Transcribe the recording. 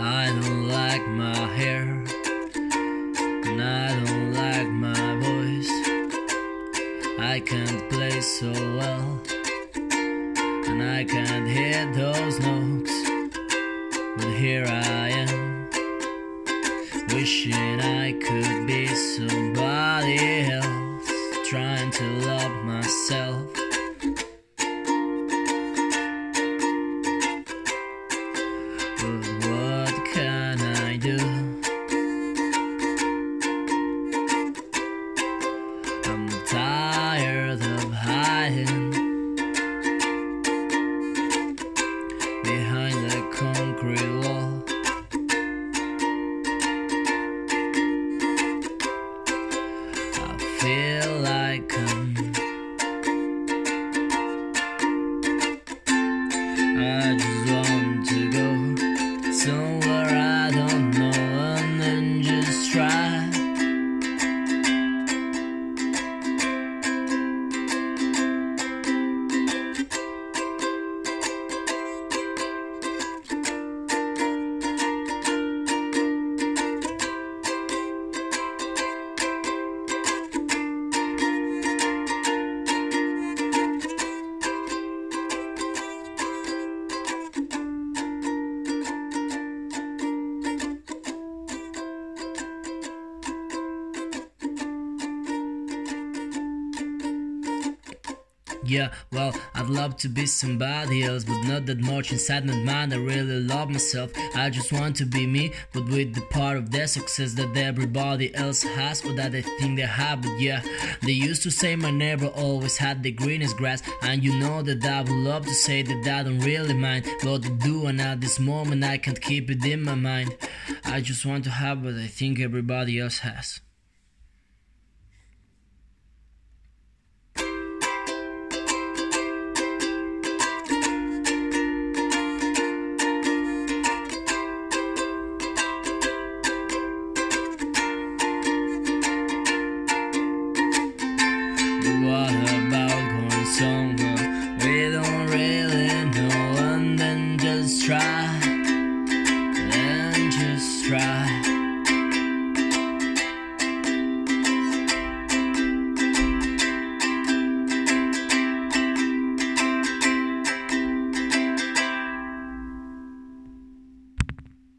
don't like my hair, and I don't like my voice. I can't play so well, and I can't hit those notes. But here I am, wishing I could be somebody else, trying to love myself. Feel like. Yeah, well, I'd love to be somebody else, but not that much inside my mind. I really love myself. I just want to be me, but with the part of their success that everybody else has, or that they think they have. But yeah, they used to say my neighbor always had the greenest grass, and you know that I would love to say that I don't really mind what they do, and at this moment I can't keep it in my mind. I just want to have what I think everybody else has. try.